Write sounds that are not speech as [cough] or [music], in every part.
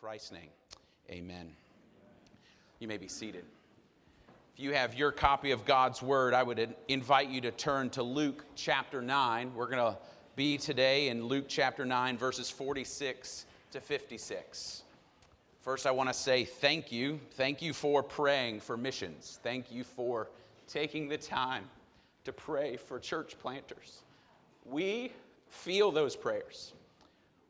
Christ's name, amen. You may be seated. If you have your copy of God's Word, I would invite you to turn to Luke chapter 9. We're going to be today in Luke chapter 9, verses 46 to 56. First, I want to say thank you. Thank you for praying for missions. Thank you for taking the time to pray for church planters. We feel those prayers.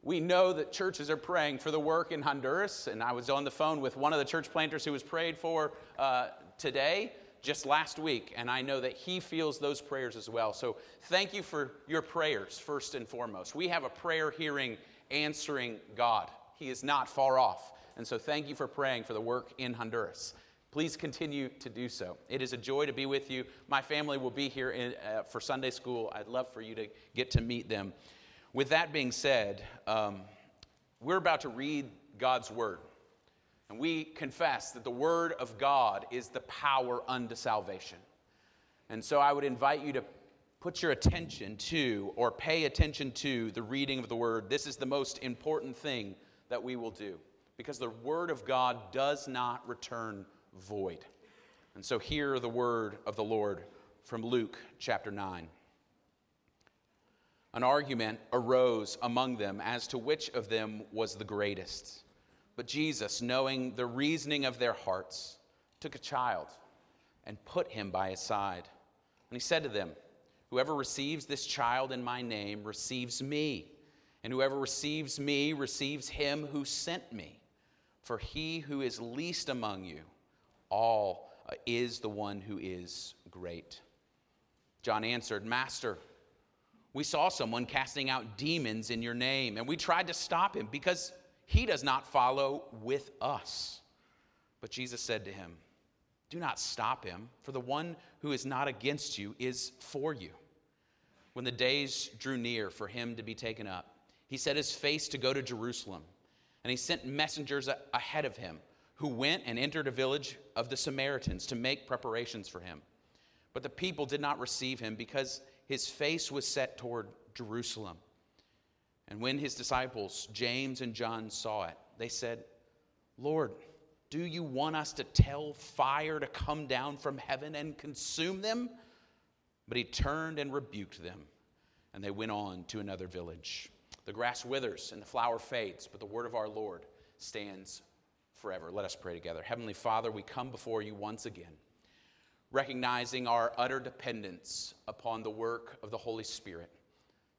We know that churches are praying for the work in Honduras, and I was on the phone with one of the church planters who was prayed for uh, today, just last week, and I know that he feels those prayers as well. So thank you for your prayers, first and foremost. We have a prayer hearing, answering God. He is not far off. And so thank you for praying for the work in Honduras. Please continue to do so. It is a joy to be with you. My family will be here in, uh, for Sunday school. I'd love for you to get to meet them. With that being said, um, we're about to read God's word. And we confess that the word of God is the power unto salvation. And so I would invite you to put your attention to or pay attention to the reading of the word. This is the most important thing that we will do because the word of God does not return void. And so hear the word of the Lord from Luke chapter 9 an argument arose among them as to which of them was the greatest. But Jesus, knowing the reasoning of their hearts, took a child and put him by his side. And he said to them, Whoever receives this child in my name receives me, and whoever receives me receives him who sent me. For he who is least among you, all uh, is the one who is great. John answered, Master, we saw someone casting out demons in your name, and we tried to stop him because he does not follow with us. But Jesus said to him, Do not stop him, for the one who is not against you is for you. When the days drew near for him to be taken up, he set his face to go to Jerusalem, and he sent messengers ahead of him, who went and entered a village of the Samaritans to make preparations for him. But the people did not receive him because his face was set toward Jerusalem. And when his disciples, James and John, saw it, they said, Lord, do you want us to tell fire to come down from heaven and consume them? But he turned and rebuked them, and they went on to another village. The grass withers and the flower fades, but the word of our Lord stands forever. Let us pray together. Heavenly Father, we come before you once again recognizing our utter dependence upon the work of the Holy Spirit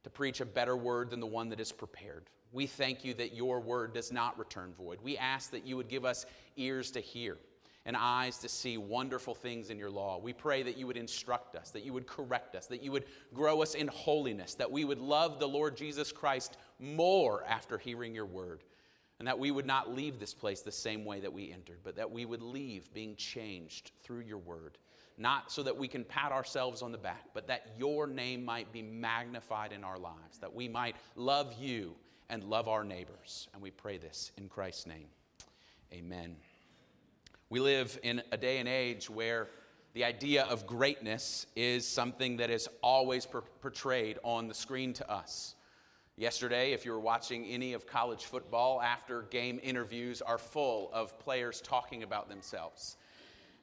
to preach a better word than the one that is prepared. We thank you that your word does not return void. We ask that you would give us ears to hear and eyes to see wonderful things in your law. We pray that you would instruct us, that you would correct us, that you would grow us in holiness, that we would love the Lord Jesus Christ more after hearing your word, and that we would not leave this place the same way that we entered, but that we would leave being changed through your word not so that we can pat ourselves on the back, but that your name might be magnified in our lives, that we might love you and love our neighbors. And we pray this in Christ's name. Amen. We live in a day and age where the idea of greatness is something that is always per- portrayed on the screen to us. Yesterday, if you were watching any of college football, after game interviews are full of players talking about themselves.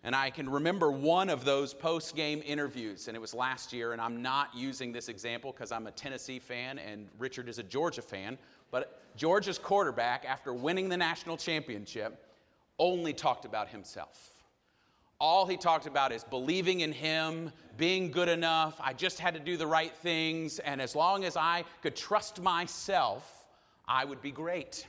And I can remember one of those post game interviews, and it was last year. And I'm not using this example because I'm a Tennessee fan and Richard is a Georgia fan. But Georgia's quarterback, after winning the national championship, only talked about himself. All he talked about is believing in him, being good enough. I just had to do the right things. And as long as I could trust myself, I would be great.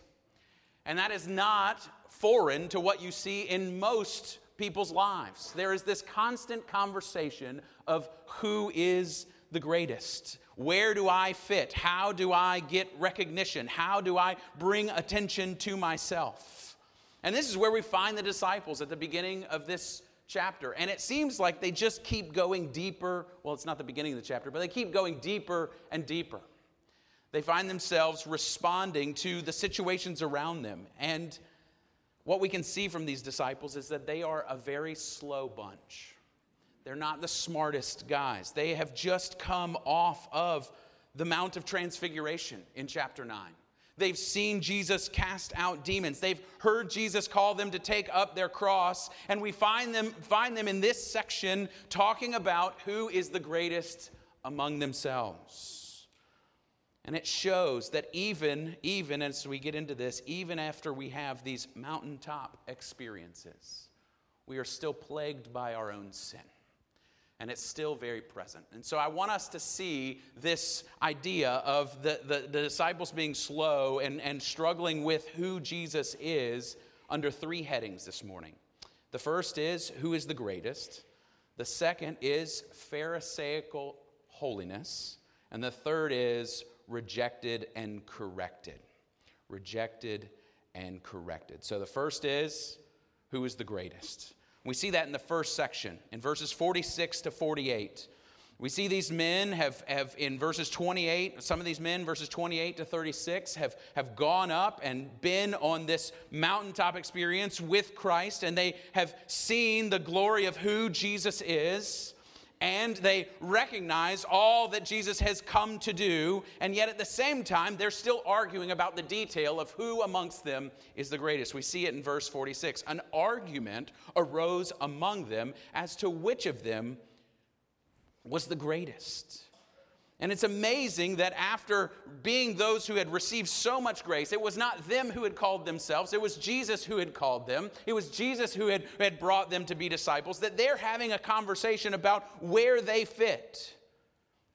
And that is not foreign to what you see in most people's lives. There is this constant conversation of who is the greatest? Where do I fit? How do I get recognition? How do I bring attention to myself? And this is where we find the disciples at the beginning of this chapter. And it seems like they just keep going deeper. Well, it's not the beginning of the chapter, but they keep going deeper and deeper. They find themselves responding to the situations around them. And what we can see from these disciples is that they are a very slow bunch. They're not the smartest guys. They have just come off of the Mount of Transfiguration in chapter 9. They've seen Jesus cast out demons. They've heard Jesus call them to take up their cross. And we find them, find them in this section talking about who is the greatest among themselves. And it shows that even, even as we get into this, even after we have these mountaintop experiences, we are still plagued by our own sin and it's still very present. And so I want us to see this idea of the, the, the, disciples being slow and, and struggling with who Jesus is under three headings this morning. The first is who is the greatest, the second is Pharisaical holiness, and the third is rejected and corrected. Rejected and corrected. So the first is who is the greatest. We see that in the first section, in verses 46 to 48. We see these men have, have, in verses 28, some of these men, verses 28 to 36, have, have gone up and been on this mountaintop experience with Christ, and they have seen the glory of who Jesus is and they recognize all that Jesus has come to do, and yet at the same time, they're still arguing about the detail of who amongst them is the greatest. We see it in verse 46. An argument arose among them as to which of them was the greatest. And it's amazing that after being those who had received so much grace, it was not them who had called themselves, it was Jesus who had called them. It was Jesus who had, had brought them to be disciples, that they're having a conversation about where they fit.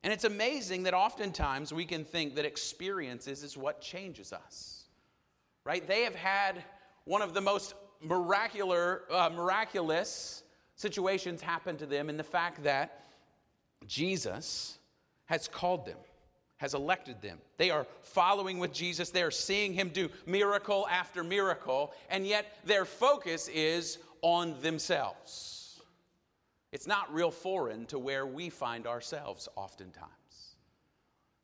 And it's amazing that oftentimes we can think that experiences is what changes us, right? They have had one of the most miraculous, uh, miraculous situations happen to them in the fact that Jesus has called them, has elected them. They are following with Jesus, they are seeing him do miracle after miracle, and yet their focus is on themselves. It's not real foreign to where we find ourselves oftentimes.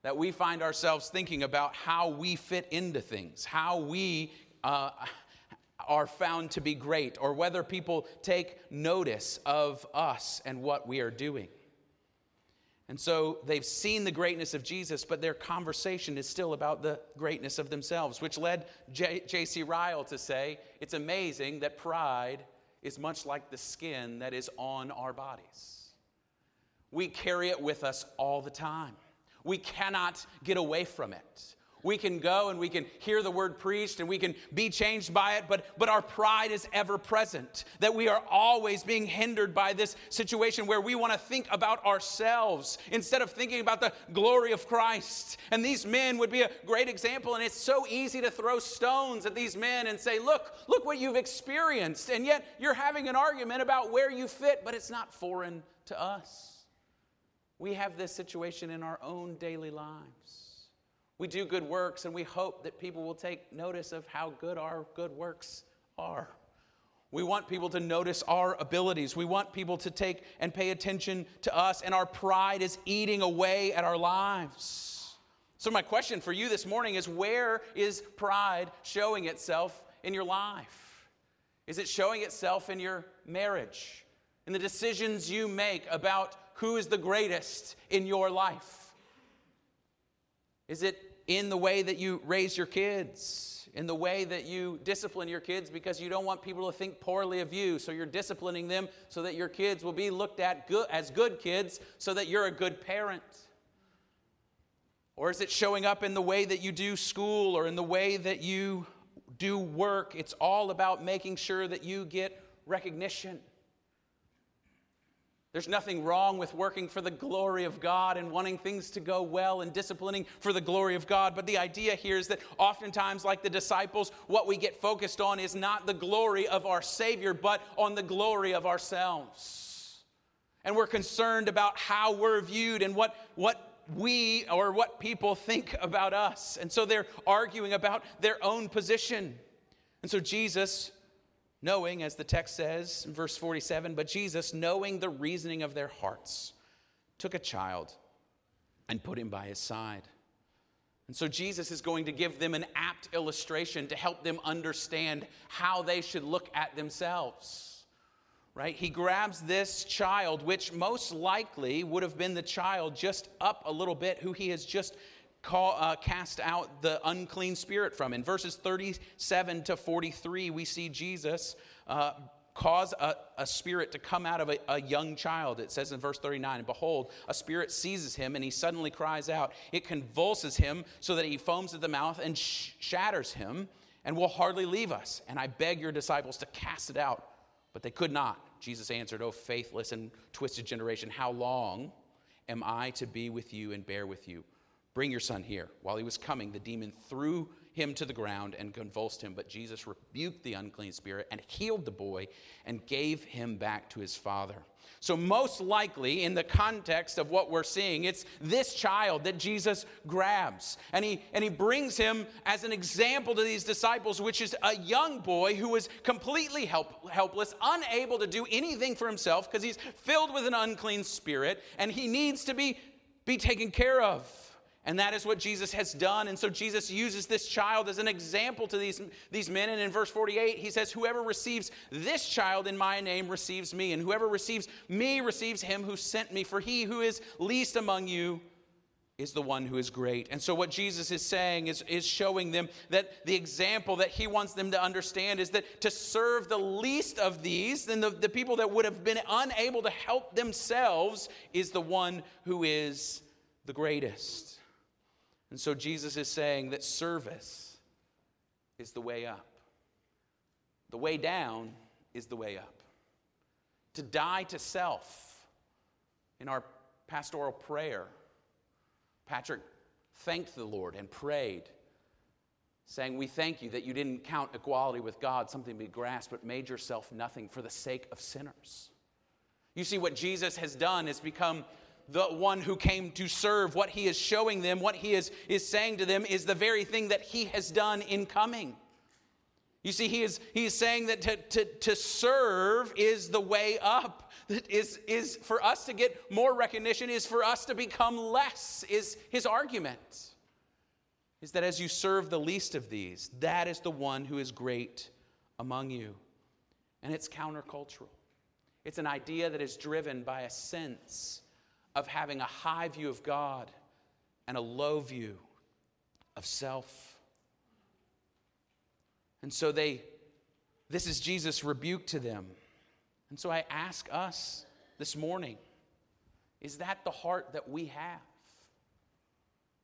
That we find ourselves thinking about how we fit into things, how we uh, are found to be great, or whether people take notice of us and what we are doing. And so they've seen the greatness of Jesus, but their conversation is still about the greatness of themselves, which led J.C. Ryle to say, It's amazing that pride is much like the skin that is on our bodies. We carry it with us all the time, we cannot get away from it. We can go and we can hear the word preached and we can be changed by it, but, but our pride is ever present. That we are always being hindered by this situation where we want to think about ourselves instead of thinking about the glory of Christ. And these men would be a great example. And it's so easy to throw stones at these men and say, Look, look what you've experienced. And yet you're having an argument about where you fit, but it's not foreign to us. We have this situation in our own daily lives. We do good works and we hope that people will take notice of how good our good works are. We want people to notice our abilities. We want people to take and pay attention to us, and our pride is eating away at our lives. So, my question for you this morning is where is pride showing itself in your life? Is it showing itself in your marriage, in the decisions you make about who is the greatest in your life? Is it in the way that you raise your kids, in the way that you discipline your kids because you don't want people to think poorly of you. So you're disciplining them so that your kids will be looked at good, as good kids so that you're a good parent. Or is it showing up in the way that you do school or in the way that you do work? It's all about making sure that you get recognition. There's nothing wrong with working for the glory of God and wanting things to go well and disciplining for the glory of God. But the idea here is that oftentimes, like the disciples, what we get focused on is not the glory of our Savior, but on the glory of ourselves. And we're concerned about how we're viewed and what, what we or what people think about us. And so they're arguing about their own position. And so Jesus knowing, as the text says in verse 47, but Jesus, knowing the reasoning of their hearts, took a child and put him by his side. And so Jesus is going to give them an apt illustration to help them understand how they should look at themselves. Right? He grabs this child, which most likely would have been the child just up a little bit, who he has just call, uh, cast out the unclean spirit from. In verses 37 to 43, we see Jesus uh, cause a, a, spirit to come out of a, a, young child. It says in verse 39, and behold, a spirit seizes him, and he suddenly cries out. It convulses him so that he foams at the mouth and sh- shatters him, and will hardly leave us. And I beg your disciples to cast it out, but they could not. Jesus answered, O faithless and twisted generation, how long am I to be with you and bear with you? Bring your son here. While he was coming, the demon threw him to the ground and convulsed him. But Jesus rebuked the unclean spirit and healed the boy and gave him back to his father. So, most likely, in the context of what we're seeing, it's this child that Jesus grabs. And he, and he brings him as an example to these disciples, which is a young boy who is completely help, helpless, unable to do anything for himself because he's filled with an unclean spirit and he needs to be, be taken care of. And that is what Jesus has done. And so Jesus uses this child as an example to these, these men. And in verse 48, he says, Whoever receives this child in my name receives me, and whoever receives me receives him who sent me. For he who is least among you is the one who is great. And so, what Jesus is saying is, is showing them that the example that he wants them to understand is that to serve the least of these, then the, the people that would have been unable to help themselves, is the one who is the greatest. And so Jesus is saying that service is the way up. The way down is the way up. To die to self. In our pastoral prayer, Patrick thanked the Lord and prayed, saying, We thank you that you didn't count equality with God something to be grasped, but made yourself nothing for the sake of sinners. You see, what Jesus has done is become the one who came to serve. What he is showing them, what he is, is saying to them, is the very thing that he has done in coming. You see, he is, he is saying that to, to, to serve is the way up. That is, is for us to get more recognition, is for us to become less, is his argument. Is that as you serve the least of these, that is the one who is great among you. And it's countercultural. It's an idea that is driven by a sense of having a high view of God and a low view of self. And so they, this is Jesus' rebuke to them. And so I ask us this morning is that the heart that we have?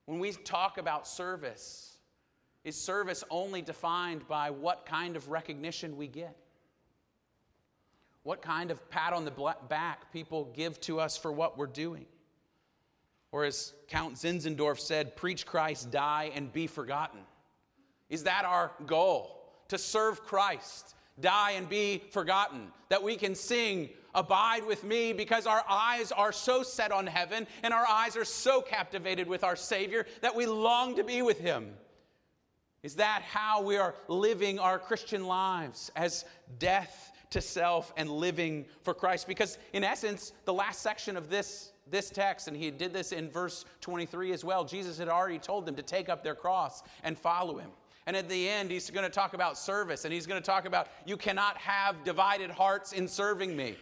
When we talk about service, is service only defined by what kind of recognition we get? What kind of pat on the back people give to us for what we're doing? Or as Count Zinzendorf said, preach Christ, die, and be forgotten. Is that our goal? To serve Christ, die, and be forgotten. That we can sing, Abide with me, because our eyes are so set on heaven and our eyes are so captivated with our Savior that we long to be with Him. Is that how we are living our Christian lives as death to self and living for Christ. Because, in essence, the last section of this, this text, and he did this in verse 23 as well, Jesus had already told them to take up their cross and follow him. And at the end, he's going to talk about service, and he's going to talk about you cannot have divided hearts in serving me.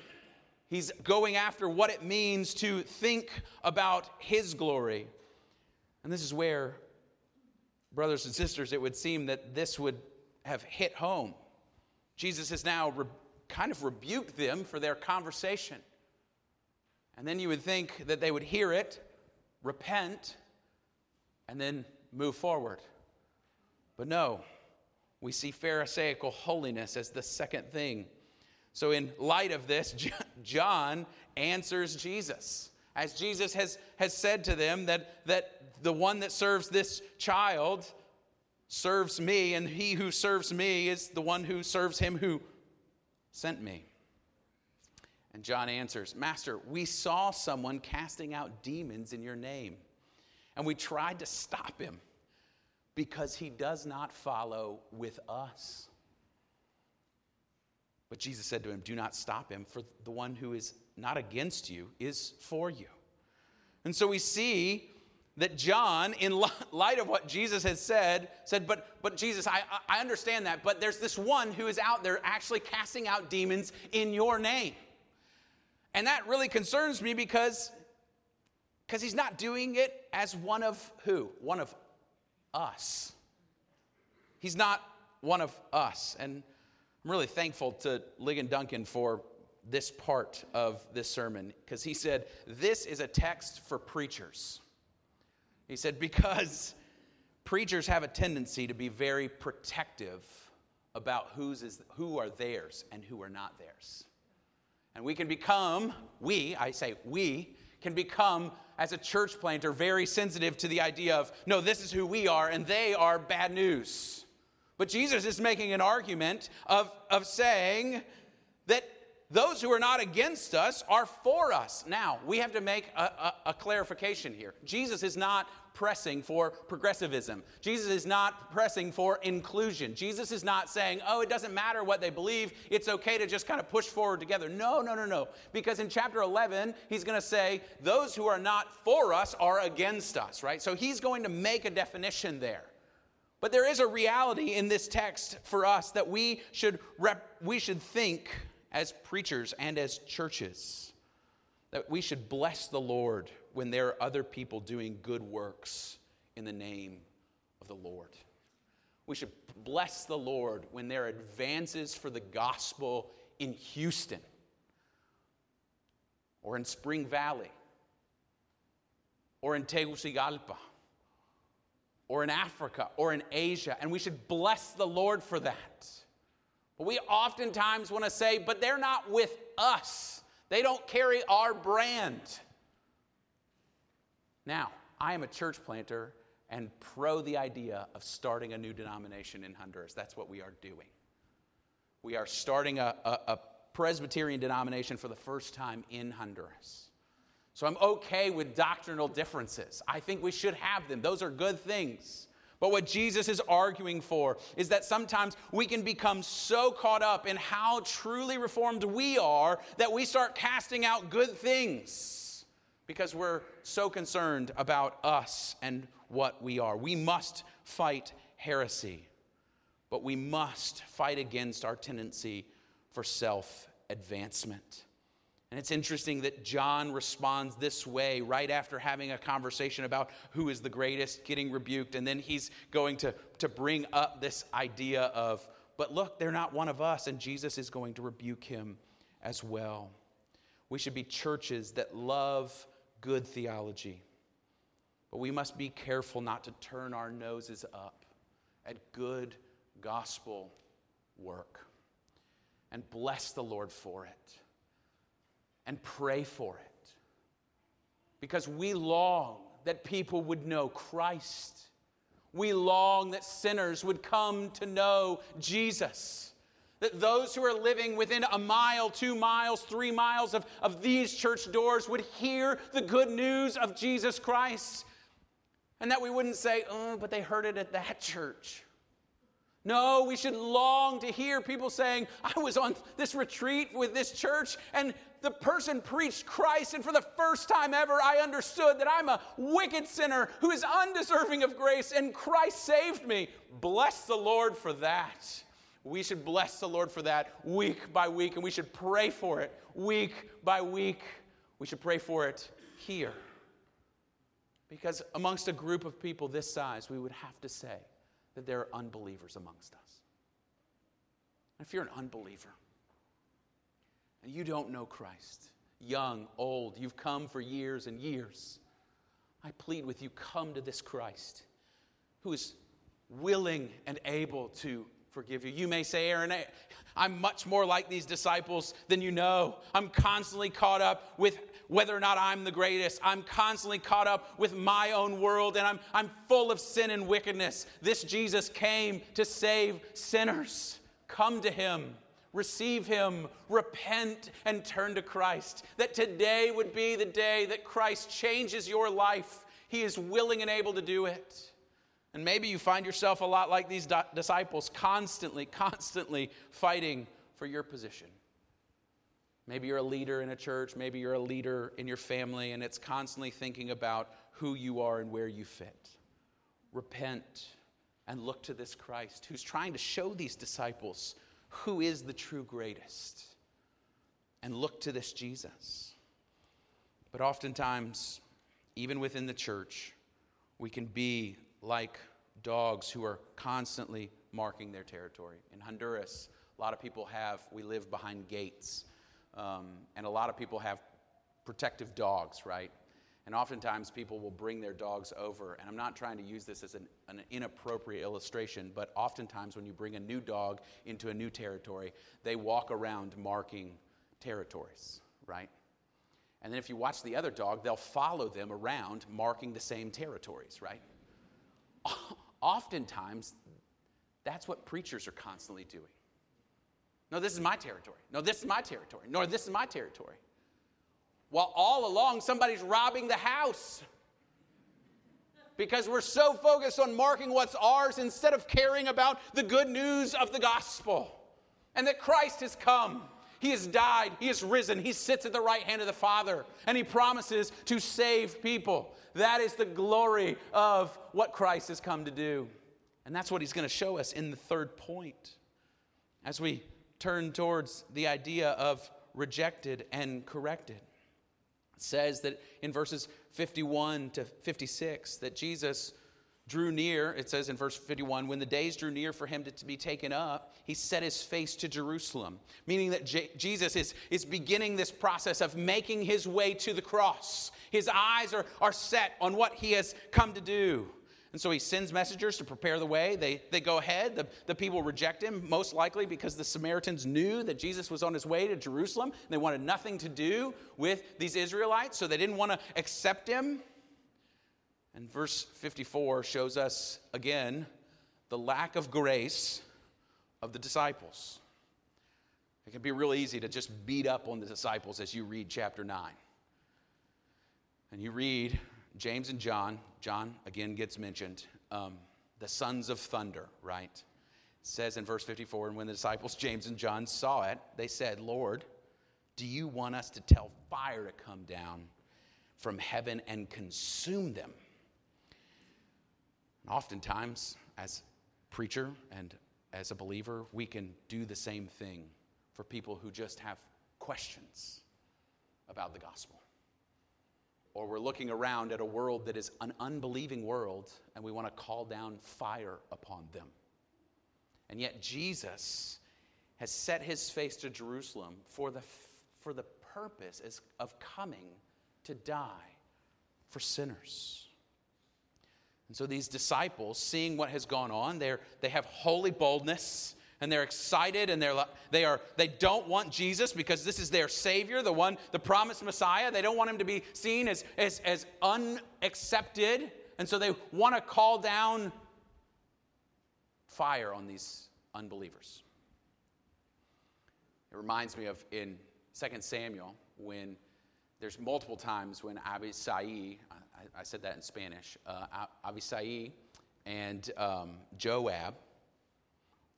He's going after what it means to think about his glory. And this is where, brothers and sisters, it would seem that this would have hit home. Jesus has now kind of rebuke them for their conversation. And then you would think that they would hear it, repent, and then move forward. But no, we see Pharisaical holiness as the second thing. So, in light of this, [laughs] John answers Jesus. As Jesus has, has said to them, that, that the one that serves this child serves me, and he who serves me is the one who serves him who sent me? And John answers, Master, we saw someone casting out demons in your name, and we tried to stop him because he does not follow with us. But Jesus said to him, Do not stop him, for the one who is not against you is for you. And so we see that John, in light of what Jesus has said, said, But, but Jesus, I, I understand that, but there's this one who is out there actually casting out demons in your name. And that really concerns me because Because he's not doing it as one of who? One of us. He's not one of us. And I'm really thankful to Ligon Duncan for this part of this sermon because he said, This is a text for preachers. He said, Because preachers have a tendency to be very protective about whose is, who are theirs and who are not theirs. And we can become, we, I say we, can become, as a church planter, very sensitive to the idea of, no, this is who we are, and they are bad news. But Jesus is making an argument of, of saying that those who are not against us are for us. Now, we have to make a, a, a, clarification here. Jesus is not pressing for progressivism. Jesus is not pressing for inclusion. Jesus is not saying, oh, it doesn't matter what they believe, it's okay to just kind of push forward together. No, no, no, no. Because in chapter 11, he's going to say, those who are not for us are against us, right? So he's going to make a definition there. But there is a reality in this text for us that we should, rep- we should think as preachers and as churches that we should bless the Lord when there are other people doing good works in the name of the Lord. We should bless the Lord when there are advances for the gospel in Houston or in Spring Valley or in Tegucigalpa or in Africa or in Asia, and we should bless the Lord for that. But we oftentimes want to say, but they're not with us. They don't carry our brand. Now, I am a church planter and pro the idea of starting a new denomination in Honduras. That's what we are doing. We are starting a, a, a Presbyterian denomination for the first time in Honduras. So I'm okay with doctrinal differences. I think we should have them, those are good things. But what Jesus is arguing for is that sometimes we can become so caught up in how truly reformed we are that we start casting out good things because we're so concerned about us and what we are. We must fight heresy, but we must fight against our tendency for self advancement. And it's interesting that John responds this way right after having a conversation about who is the greatest, getting rebuked. And then he's going to, to bring up this idea of, but look, they're not one of us. And Jesus is going to rebuke him as well. We should be churches that love good theology. But we must be careful not to turn our noses up at good gospel work. And bless the Lord for it and pray for it. Because we long that people would know Christ. We long that sinners would come to know Jesus. That those who are living within a mile, two miles, three miles of, of these church doors would hear the good news of Jesus Christ. And that we wouldn't say, oh, but they heard it at that church. No, we should long to hear people saying, I was on this retreat with this church, and the person preached Christ, and for the first time ever, I understood that I'm a wicked sinner who is undeserving of grace, and Christ saved me. Bless the Lord for that. We should bless the Lord for that week by week, and we should pray for it week by week. We should pray for it here. Because amongst a group of people this size, we would have to say, that there are unbelievers amongst us. If you're an unbeliever and you don't know Christ, young, old, you've come for years and years, I plead with you come to this Christ who is willing and able to forgive you. You may say, Aaron, I'm much more like these disciples than you know. I'm constantly caught up with whether or not I'm the greatest. I'm constantly caught up with my own world and I'm, I'm full of sin and wickedness. This Jesus came to save sinners. Come to him, receive him, repent, and turn to Christ. That today would be the day that Christ changes your life. He is willing and able to do it. And maybe you find yourself a lot like these disciples, constantly, constantly fighting for your position. Maybe you're a leader in a church, maybe you're a leader in your family, and it's constantly thinking about who you are and where you fit. Repent and look to this Christ who's trying to show these disciples who is the true greatest. And look to this Jesus. But oftentimes, even within the church, we can be like dogs who are constantly marking their territory. In Honduras, a lot of people have, we live behind gates, um, and a lot of people have protective dogs, right? And oftentimes people will bring their dogs over. And I'm not trying to use this as an, an, inappropriate illustration, but oftentimes when you bring a new dog into a new territory, they walk around marking territories, right? And then if you watch the other dog, they'll follow them around marking the same territories, right? Oftentimes, that's what preachers are constantly doing. No, this is my territory. No, this is my territory. No, this is my territory. While all along, somebody's robbing the house because we're so focused on marking what's ours instead of caring about the good news of the gospel and that Christ has come he has died. He has risen. He sits at the right hand of the Father, and He promises to save people. That is the glory of what Christ has come to do. And that's what He's going to show us in the third point as we turn towards the idea of rejected and corrected. It says that in verses 51 to 56 that Jesus drew near, it says in verse 51, when the days drew near for him to, be taken up, he set his face to Jerusalem, meaning that J- Jesus is, is beginning this process of making his way to the cross. His eyes are, are set on what he has come to do. And so he sends messengers to prepare the way. They, they go ahead. The, the people reject him, most likely because the Samaritans knew that Jesus was on his way to Jerusalem. They wanted nothing to do with these Israelites, so they didn't want to accept him. And verse 54 shows us again the lack of grace of the disciples. It can be real easy to just beat up on the disciples as you read chapter 9. And you read James and John. John again gets mentioned. Um, the sons of thunder, right? Says in verse 54 And when the disciples, James and John, saw it, they said, Lord, do you want us to tell fire to come down from heaven and consume them? And oftentimes, as preacher and as a believer, we can do the same thing for people who just have questions about the gospel. Or we're looking around at a world that is an unbelieving world and we want to call down fire upon them. And yet, Jesus has set his face to Jerusalem for the, for the purpose of coming to die for sinners. And so these disciples, seeing what has gone on, they're, they have holy boldness and they're excited and they're, they, are, they don't want Jesus because this is their Savior, the one, the promised Messiah. They don't want him to be seen as, as, as unaccepted. And so they want to call down fire on these unbelievers. It reminds me of in 2 Samuel when there's multiple times when Abisai, I, said that in Spanish. Uh, Avisai and um, Joab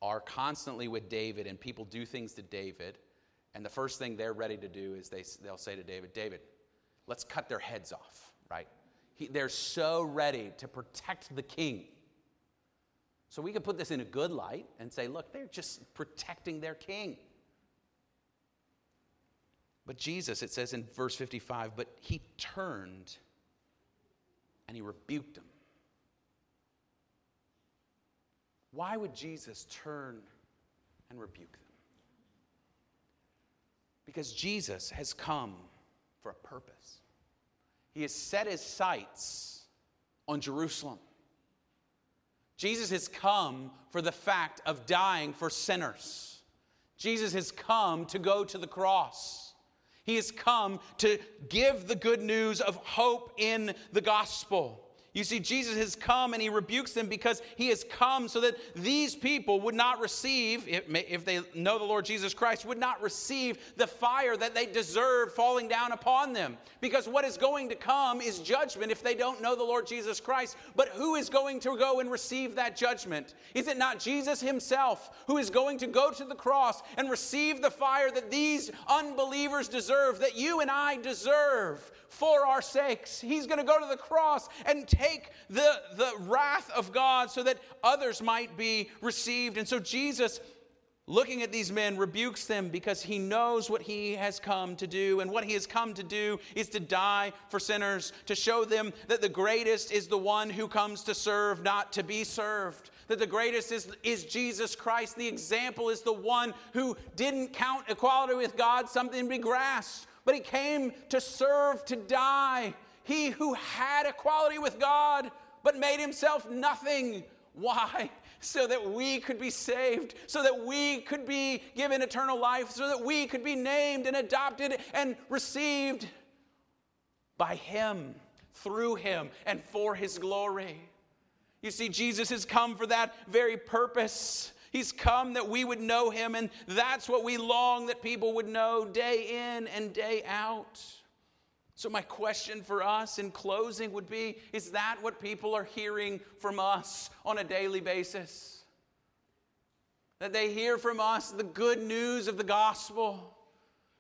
are constantly with David, and people do things to David. And the first thing they're ready to do is they, they'll say to David, David, let's cut their heads off, right? He, they're so ready to protect the king. So we can put this in a good light and say, look, they're just protecting their king. But Jesus, it says in verse 55, but he turned and he rebuked them. Why would Jesus turn and rebuke them? Because Jesus has come for a purpose. He has set his sights on Jerusalem. Jesus has come for the fact of dying for sinners. Jesus has come to go to the cross. He has come to give the good news of hope in the gospel. You see, Jesus has come and he rebukes them because he has come so that these people would not receive, if they know the Lord Jesus Christ, would not receive the fire that they deserve falling down upon them. Because what is going to come is judgment if they don't know the Lord Jesus Christ. But who is going to go and receive that judgment? Is it not Jesus himself who is going to go to the cross and receive the fire that these unbelievers deserve, that you and I deserve? For our sakes. He's going to go to the cross and take the, the wrath of God so that others might be received. And so Jesus looking at these men, rebukes them because he knows what he has come to do. And what he has come to do is to die for sinners, to show them that the greatest is the one who comes to serve, not to be served. That the greatest is, is Jesus Christ. The example is the one who didn't count equality with God something to be grasped, but he came to serve, to die. He who had equality with God, but made himself nothing. Why? [laughs] so that we could be saved, so that we could be given eternal life, so that we could be named and adopted and received by Him, through Him, and for His glory. You see, Jesus has come for that very purpose. He's come that we would know Him, and that's what we long that people would know day in and day out. So, my question for us in closing would be Is that what people are hearing from us on a daily basis? That they hear from us the good news of the gospel,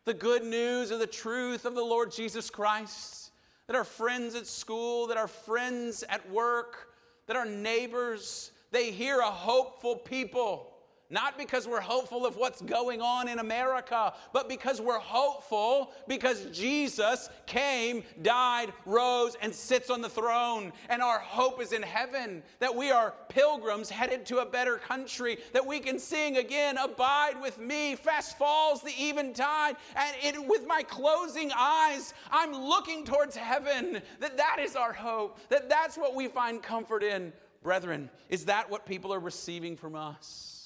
the good news of the truth of the Lord Jesus Christ, that our friends at school, that our friends at work, that our neighbors, they hear a hopeful people not because we're hopeful of what's going on in America, but because we're hopeful because Jesus came, died, rose, and sits on the throne. And our hope is in heaven, that we are pilgrims headed to a better country, that we can sing again, Abide with me, fast falls the eventide. And it, with my closing eyes, I'm looking towards heaven, that that is our hope, that that's what we find comfort in. Brethren, is that what people are receiving from us?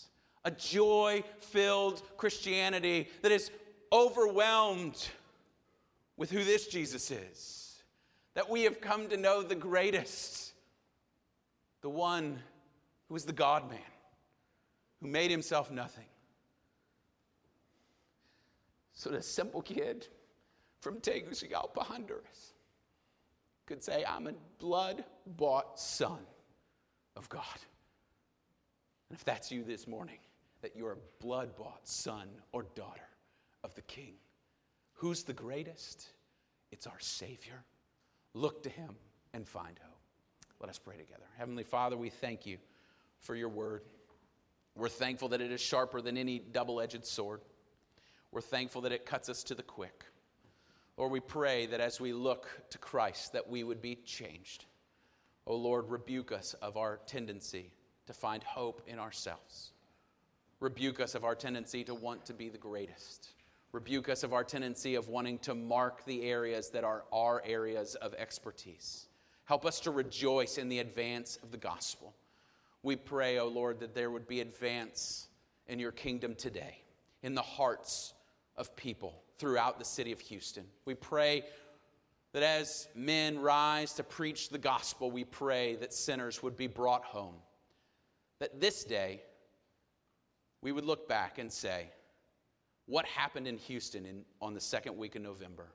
a joy filled Christianity that is overwhelmed with who this Jesus is. That we have come to know the greatest, the one who is the God man, who made himself nothing. So the simple kid from Tegucigalpa, Honduras, could say, I'm a blood bought son of God. And if that's you this morning, that you're a blood bought son or daughter of the King. Who's the greatest? It's our Savior. Look to Him and find hope. Let us pray together. Heavenly Father, we thank you for your word. We're thankful that it is sharper than any double edged sword. We're thankful that it cuts us to the quick. Lord, we pray that as we look to Christ, that we would be changed. Oh Lord, rebuke us of our tendency to find hope in ourselves. Rebuke us of our tendency to want to be the greatest. Rebuke us of our tendency of wanting to mark the areas that are our areas of expertise. Help us to rejoice in the advance of the gospel. We pray, O oh Lord, that there would be advance in your kingdom today, in the hearts of people throughout the city of Houston. We pray that as men rise to preach the gospel, we pray that sinners would be brought home. That this day, we would look back and say, what happened in Houston in, on the second week of November?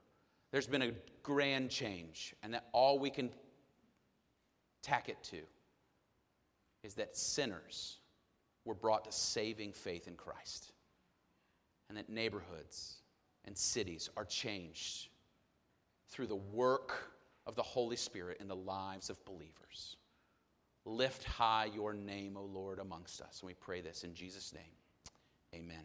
There's been a grand change, and that all we can tack it to is that sinners were brought to saving faith in Christ, and that neighborhoods and cities are changed through the work of the Holy Spirit in the lives of believers. Lift high your name, O Lord, amongst us. And we pray this in Jesus' name. Amen.